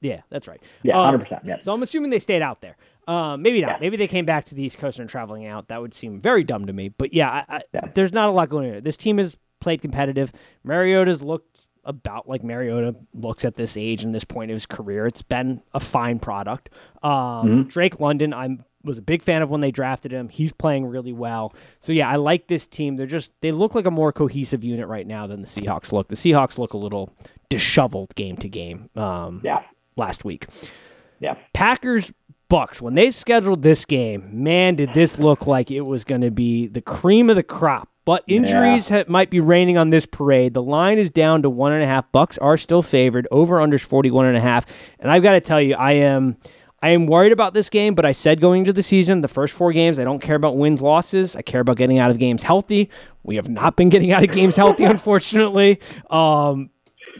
A: yeah, that's right.
B: Yeah, hundred um, percent. Yeah.
A: So I'm assuming they stayed out there. Um, maybe not. Yeah. Maybe they came back to the East Coast and traveling out. That would seem very dumb to me. But yeah, I, I, yeah. there's not a lot going on. This team has played competitive. Mariota's looked about like Mariota looks at this age and this point of his career. It's been a fine product. Um, mm-hmm. Drake London, I'm was a big fan of when they drafted him. He's playing really well. So yeah, I like this team. They're just they look like a more cohesive unit right now than the Seahawks look. The Seahawks look a little disheveled game to game. Um,
B: yeah.
A: Last week.
B: Yeah.
A: Packers Bucs, when they scheduled this game, man, did this look like it was going to be the cream of the crop. But injuries yeah. ha- might be raining on this parade. The line is down to one and a half. Bucs are still favored. Over under forty one and a half. And I've got to tell you, I am. I am worried about this game, but I said going into the season, the first four games, I don't care about wins, losses. I care about getting out of games healthy. We have not been getting out of games healthy, unfortunately. Um,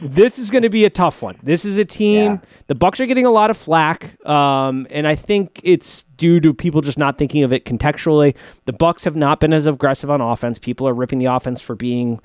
A: this is going to be a tough one. This is a team. Yeah. The Bucs are getting a lot of flack, um, and I think it's due to people just not thinking of it contextually. The Bucs have not been as aggressive on offense. People are ripping the offense for being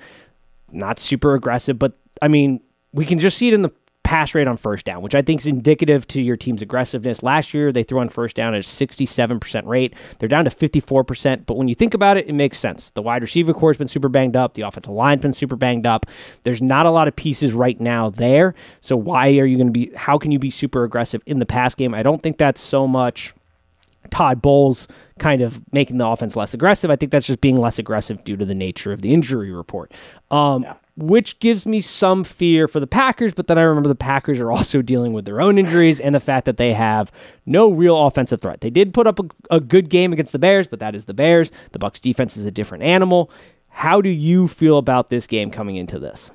A: not super aggressive, but I mean, we can just see it in the pass rate on first down, which I think is indicative to your team's aggressiveness. Last year, they threw on first down at a 67% rate. They're down to 54%, but when you think about it, it makes sense. The wide receiver core has been super banged up. The offensive line's been super banged up. There's not a lot of pieces right now there. So why are you going to be, how can you be super aggressive in the pass game? I don't think that's so much Todd Bowles kind of making the offense less aggressive. I think that's just being less aggressive due to the nature of the injury report. Um, yeah which gives me some fear for the Packers. But then I remember the Packers are also dealing with their own injuries and the fact that they have no real offensive threat. They did put up a, a good game against the Bears, but that is the Bears. The Bucs defense is a different animal. How do you feel about this game coming into this?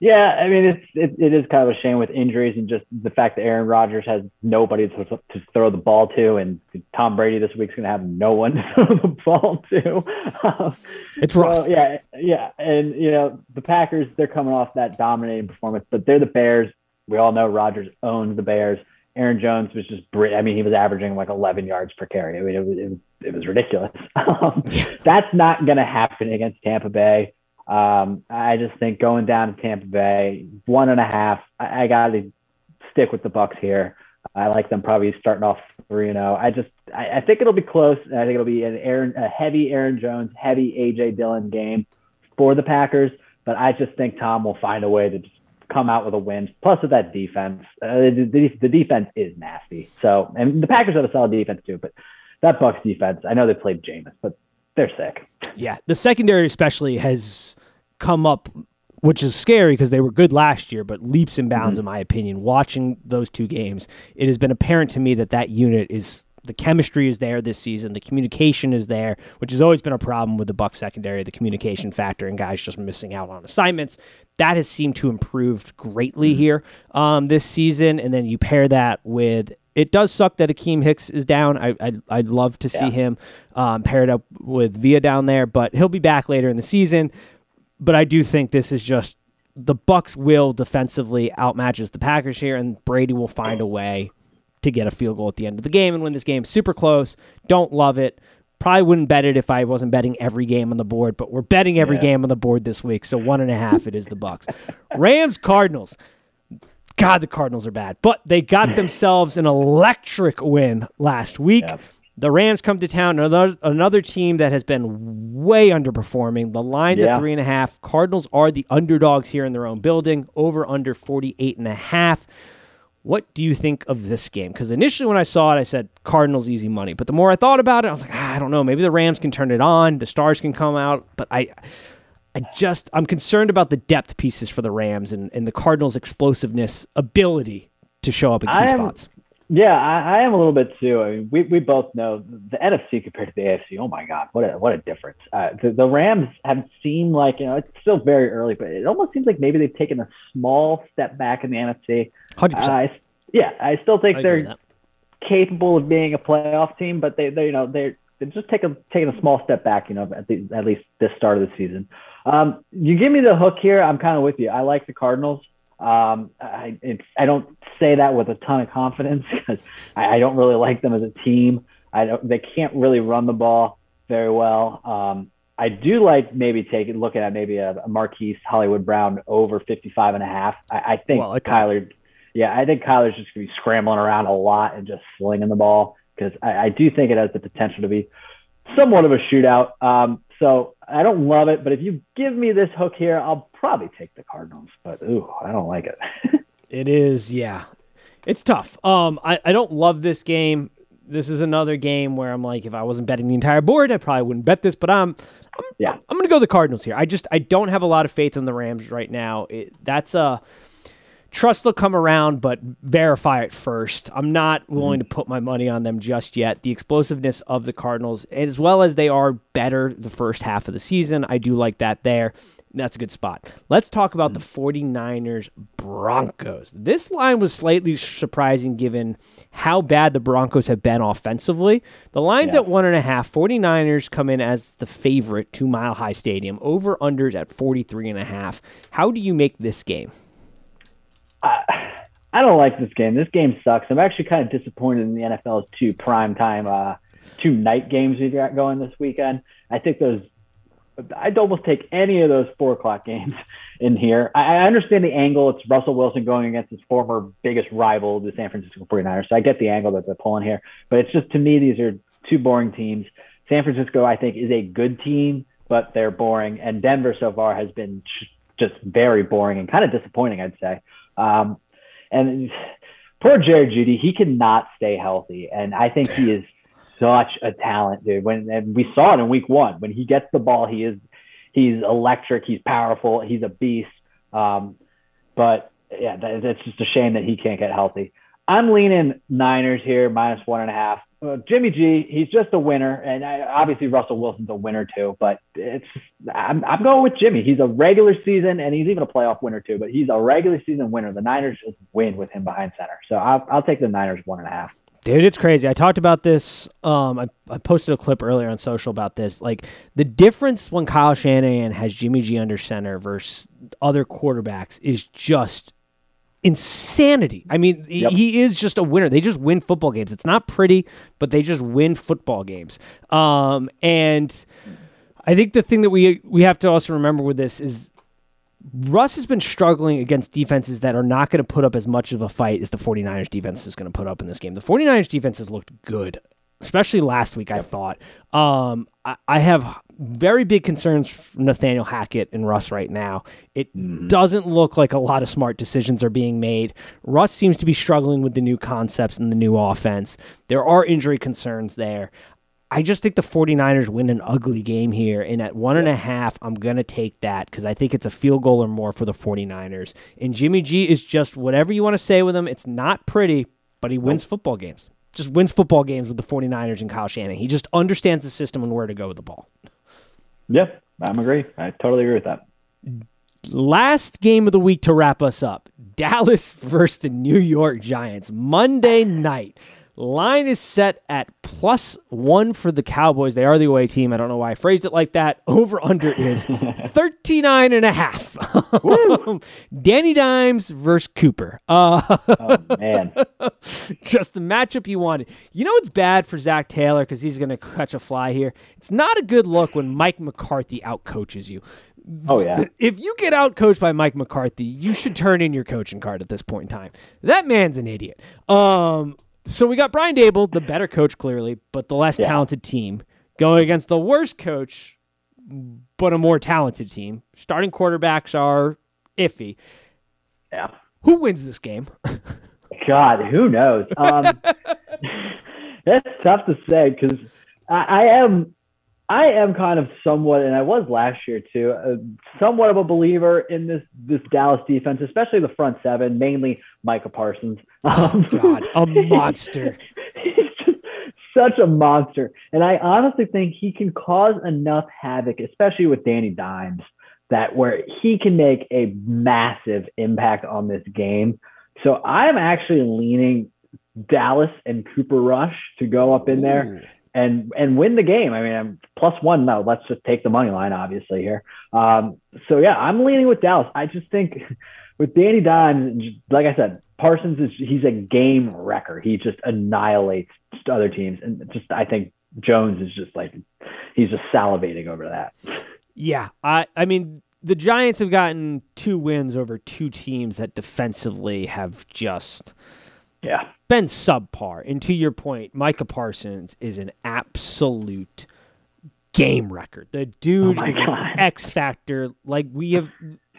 B: Yeah, I mean it's it, it is kind of a shame with injuries and just the fact that Aaron Rodgers has nobody to, to throw the ball to, and Tom Brady this week's going to have no one to throw the ball to.
A: it's rough.
B: So, yeah, yeah, and you know the Packers they're coming off that dominating performance, but they're the Bears. We all know Rodgers owns the Bears. Aaron Jones was just I mean he was averaging like 11 yards per carry. I mean it was it was, it was ridiculous. Um, that's not going to happen against Tampa Bay. Um, I just think going down to Tampa Bay, one and a half. I, I got to stick with the Bucs here. I like them probably starting off three and zero. Oh. I just I, I, think it'll be close. I think it'll be an Aaron a heavy Aaron Jones, heavy AJ Dillon game for the Packers. But I just think Tom will find a way to just come out with a win. Plus with that defense, uh, the, the, the defense is nasty. So and the Packers have a solid defense too. But that Bucs defense, I know they played Jameis, but they're sick.
A: Yeah, the secondary especially has come up, which is scary because they were good last year, but leaps and bounds, mm-hmm. in my opinion. Watching those two games, it has been apparent to me that that unit is the chemistry is there this season. The communication is there, which has always been a problem with the Buck secondary. The communication factor and guys just missing out on assignments that has seemed to improve greatly mm-hmm. here um, this season. And then you pair that with it does suck that Akiem Hicks is down. I, I I'd love to see yeah. him um, paired up with Vea down there, but he'll be back later in the season but I do think this is just the Bucs will defensively outmatches the Packers here, and Brady will find a way to get a field goal at the end of the game and win this game. Super close. Don't love it. Probably wouldn't bet it if I wasn't betting every game on the board, but we're betting every
B: Yeah.
A: game on the board this week. So one and a half, it is the Bucs. Rams Cardinals. God, the Cardinals are bad, but they got themselves an electric win last week.
B: Yep.
A: The Rams come to town, another another team that has been way underperforming. The line's
B: Yeah.
A: at three and a half. Cardinals are the underdogs here in their own building, over under 48 and a half. What do you think of this game? Because initially when I saw it, I said Cardinals easy money. But the more I thought about it, I was like, ah, I don't know. Maybe the Rams can turn it on. The Stars can come out. But I, I just I'm concerned about the depth pieces for the Rams and, and the Cardinals' explosiveness ability to show up in key
B: am-
A: spots.
B: Yeah, I, I am a little bit too. I mean, we, we both know the NFC compared to the AFC. Oh my God, what a what a difference! Uh, the, the Rams have seemed like you know it's still very early, but it almost seems like maybe they've taken a small step back in the NFC.
A: Hundred percent.
B: Yeah, I still think
A: I
B: they're capable of being a playoff team, but they, they you know they're just taking taking a small step back. You know, at the, at least this start of the season. Um, you give me the hook here. I'm kind of with you. I like the Cardinals. Um, I it's, I don't say that with a ton of confidence because I, I don't really like them as a team. I don't. They can't really run the ball very well. Um, I do like maybe taking looking at maybe a, a Marquise Hollywood Brown over 55 and a half. I, I think
A: Well, okay.
B: Kyler. Yeah, I think Kyler's just gonna be scrambling around a lot and just slinging the ball because I, I do think it has the potential to be somewhat of a shootout. Um, so I don't love it, but if you give me this hook here, I'll probably take the Cardinals. But ooh, I don't like it.
A: It is, yeah. It's tough. Um, I, I don't love this game. This is another game where I'm like, if I wasn't betting the entire board, I probably wouldn't bet this. But I'm, I'm
B: Yeah.
A: I'm gonna go the Cardinals here. I just I don't have a lot of faith in the Rams right now. It, that's a trust they'll come around, but verify it first. I'm not willing to mm-hmm. put my money on them just yet. The explosiveness of the Cardinals, as well as they are better the first half of the season, I do like that there. That's a good spot. Let's talk about the mm-hmm. 49ers Broncos. This line was slightly surprising given how bad the Broncos have been offensively. The line's
B: Yeah.
A: at one and a half. 49ers come in as the favorite to Mile High Stadium. Over unders at 43 and a half. How do you make this game?
B: I don't like this game. This game sucks. I'm actually kind of disappointed in the NFL's two prime time, uh, two night games we've got going this weekend. I think those, I'd almost take any of those four o'clock games in here. I, I understand the angle. It's Russell Wilson going against his former biggest rival, the San Francisco 49ers. So I get the angle that they're pulling here. But it's just, to me, these are two boring teams. San Francisco, I think, is a good team, but they're boring. And Denver so far has been just very boring and kind of disappointing, I'd say. Um, and poor Jared Jeudy, he cannot stay healthy, and I think he is such a talent, dude. When and we saw it in Week One, when he gets the ball, he is he's electric, he's powerful, he's a beast. Um, but yeah, that, that's just a shame that he can't get healthy. I'm leaning Niners here, minus one and a half. Uh, Jimmy G, he's just a winner, and I, obviously Russell Wilson's a winner too. But it's I'm, I'm going with Jimmy. He's a regular season, and he's even a playoff winner too. But he's a regular season winner. The Niners just win with him behind center, so I'll, I'll take the Niners one and a half.
A: Dude, it's crazy. I talked about this. Um, I, I posted a clip earlier on social about this. Like the difference when Kyle Shanahan has Jimmy G under center versus other quarterbacks is just insanity. I mean, he-
B: Yep.
A: he is just a winner. They just win football games. It's not pretty, but they just win football games. Um, and I think the thing that we we have to also remember with this is Russ has been struggling against defenses that are not going to put up as much of a fight as the 49ers defense is going to put up in this game. The 49ers defense has looked good, especially last week, I thought. Um, I, I have very big concerns for Nathaniel Hackett and Russ right now. It doesn't look like a lot of smart decisions are being made. Russ seems to be struggling with the new concepts and the new offense. There are injury concerns there. I just think the 49ers win an ugly game here. And at one and a half, I'm going to take that because I think it's a field goal or more for the 49ers. And Jimmy G is just whatever you want to say with him. It's not pretty, but he wins football games. Just wins football games with the 49ers and Kyle Shannon. He just understands the system and where to go with the ball.
B: Yep, I'm agree. I totally agree with that.
A: Last game of the week to wrap us up Dallas versus the New York Giants. Monday night. Line is set at plus one for the Cowboys. They are the away team. I don't know why I phrased it like that. Over under is 39 and a half. Danny Dimes versus Cooper. Uh,
B: oh, man.
A: just the matchup you wanted. You know it's bad for Zac Taylor because he's going to catch a fly here. It's not a good look when Mike McCarthy outcoaches you.
B: Oh yeah.
A: If you get outcoached by Mike McCarthy, you should turn in your coaching card at this point in time. That man's an idiot. Um, so we got Brian Daboll, the better coach clearly, but the less
B: Yeah.
A: talented team, going against the worst coach, but a more talented team. Starting quarterbacks are iffy.
B: Yeah.
A: Who wins this game?
B: God, who knows? Um, that's tough to say because I, I am, I am kind of somewhat, and I was last year too, uh, somewhat of a believer in this this Dallas defense, especially the front seven, mainly Micah Parsons. Um,
A: God, a monster.
B: he's just such a monster, and I honestly think he can cause enough havoc, especially with Danny Dimes, that where he can make a massive impact on this game. So I'm actually leaning Dallas and Cooper Rush to go up in there. And and win the game. I mean, I'm plus one. No, let's just take the money line, obviously here. Um, so yeah, I'm leaning with Dallas. I just think with Danny Dimes, like I said, Parsons is he's a game wrecker. He just annihilates other teams, and just I think Jones is just like he's just salivating over that.
A: Yeah, I I mean the Giants have gotten two wins over two teams that defensively have just
B: Yeah,
A: been subpar. And to your point, Micah Parsons is an absolute game record. The oh dude
B: Oh
A: is an
B: God.
A: X factor. Like we have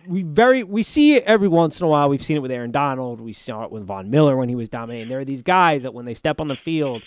A: we very we see it every once in a while. We've seen it with Aaron Donald. We saw it with Von Miller when he was dominating. There are these guys that when they step on the field,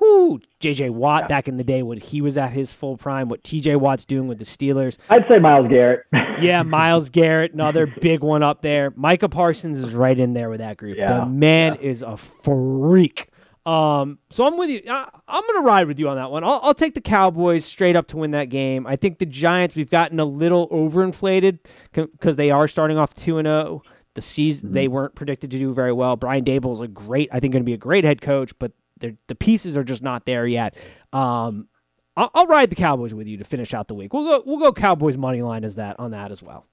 A: whoo, JJ Watt back in the day when he was at his full prime, what TJ Watt's doing with the Steelers.
B: I'd say Myles Garrett.
A: Yeah, Myles Garrett, another big one up there. Micah Parsons is right in there with that group.
B: Yeah,
A: the man is a freak. Um, so I'm with you. I, I'm going to ride with you on that one. I'll, I'll take the Cowboys straight up to win that game. I think the Giants we've gotten a little overinflated because they are starting off two and zero. The season they weren't predicted to do very well. Brian Daboll is a great, I think, going to be a great head coach, but they're- the pieces are just not there yet. Um, I'll, I'll ride the Cowboys with you to finish out the week. We'll go. We'll go Cowboys money line as that on that as well.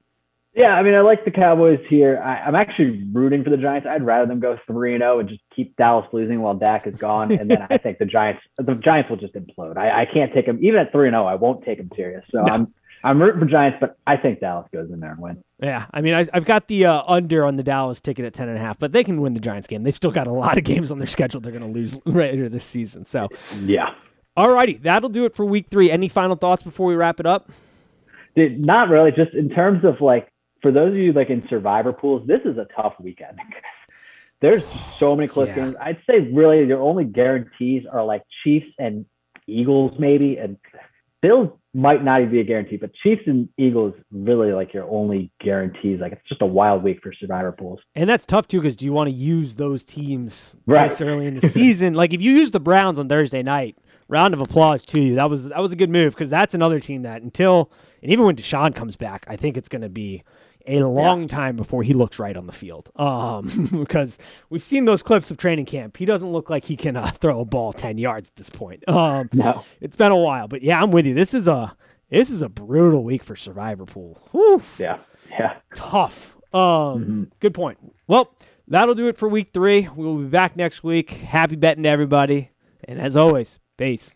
B: Yeah, I mean, I like the Cowboys here. I, I'm actually rooting for the Giants. I'd rather them go three and zero and just keep Dallas losing while Dak is gone, and then I think the Giants, the Giants will just implode. I, I can't take them even at three and zero. I won't take them serious. So
A: No.
B: I'm I'm rooting for Giants, but I think Dallas goes in there and wins.
A: Yeah, I mean, I, I've got the uh, under on the Dallas ticket at ten and a half, but they can win the Giants game. They've still got a lot of games on their schedule they're going to lose later this season. So,
B: Yeah,
A: alrighty, that'll do it for week three. Any final thoughts before we wrap it up?
B: Dude, not really. Just in terms of like for those of you like in survivor pools, this is a tough weekend. Because there's so many close
A: Yeah.
B: games. I'd say really your only guarantees are like Chiefs and Eagles maybe, and Bills might not even be a guarantee, but Chiefs and Eagles really like your only guarantees. Like it's just a wild week for survivor pools.
A: And that's tough too, because do you want to use those teams
B: Right.
A: this early in the season? like if you use the Browns on Thursday night, round of applause to you. That was that was a good move because that's another team that until and even when Deshaun comes back, I think it's going to be a long time before he looks right on the field. Um, because we've seen those clips of training camp. He doesn't look like he can uh, throw a ball ten yards at this point. Um,
B: No.
A: it's been a while, but yeah, I'm with you. This is a this is a brutal week for Survivor Pool. Whew
B: Yeah. Yeah.
A: tough. Um, good point. Well, that'll do it for week three. We will be back next week. Happy betting to everybody, and as always, peace.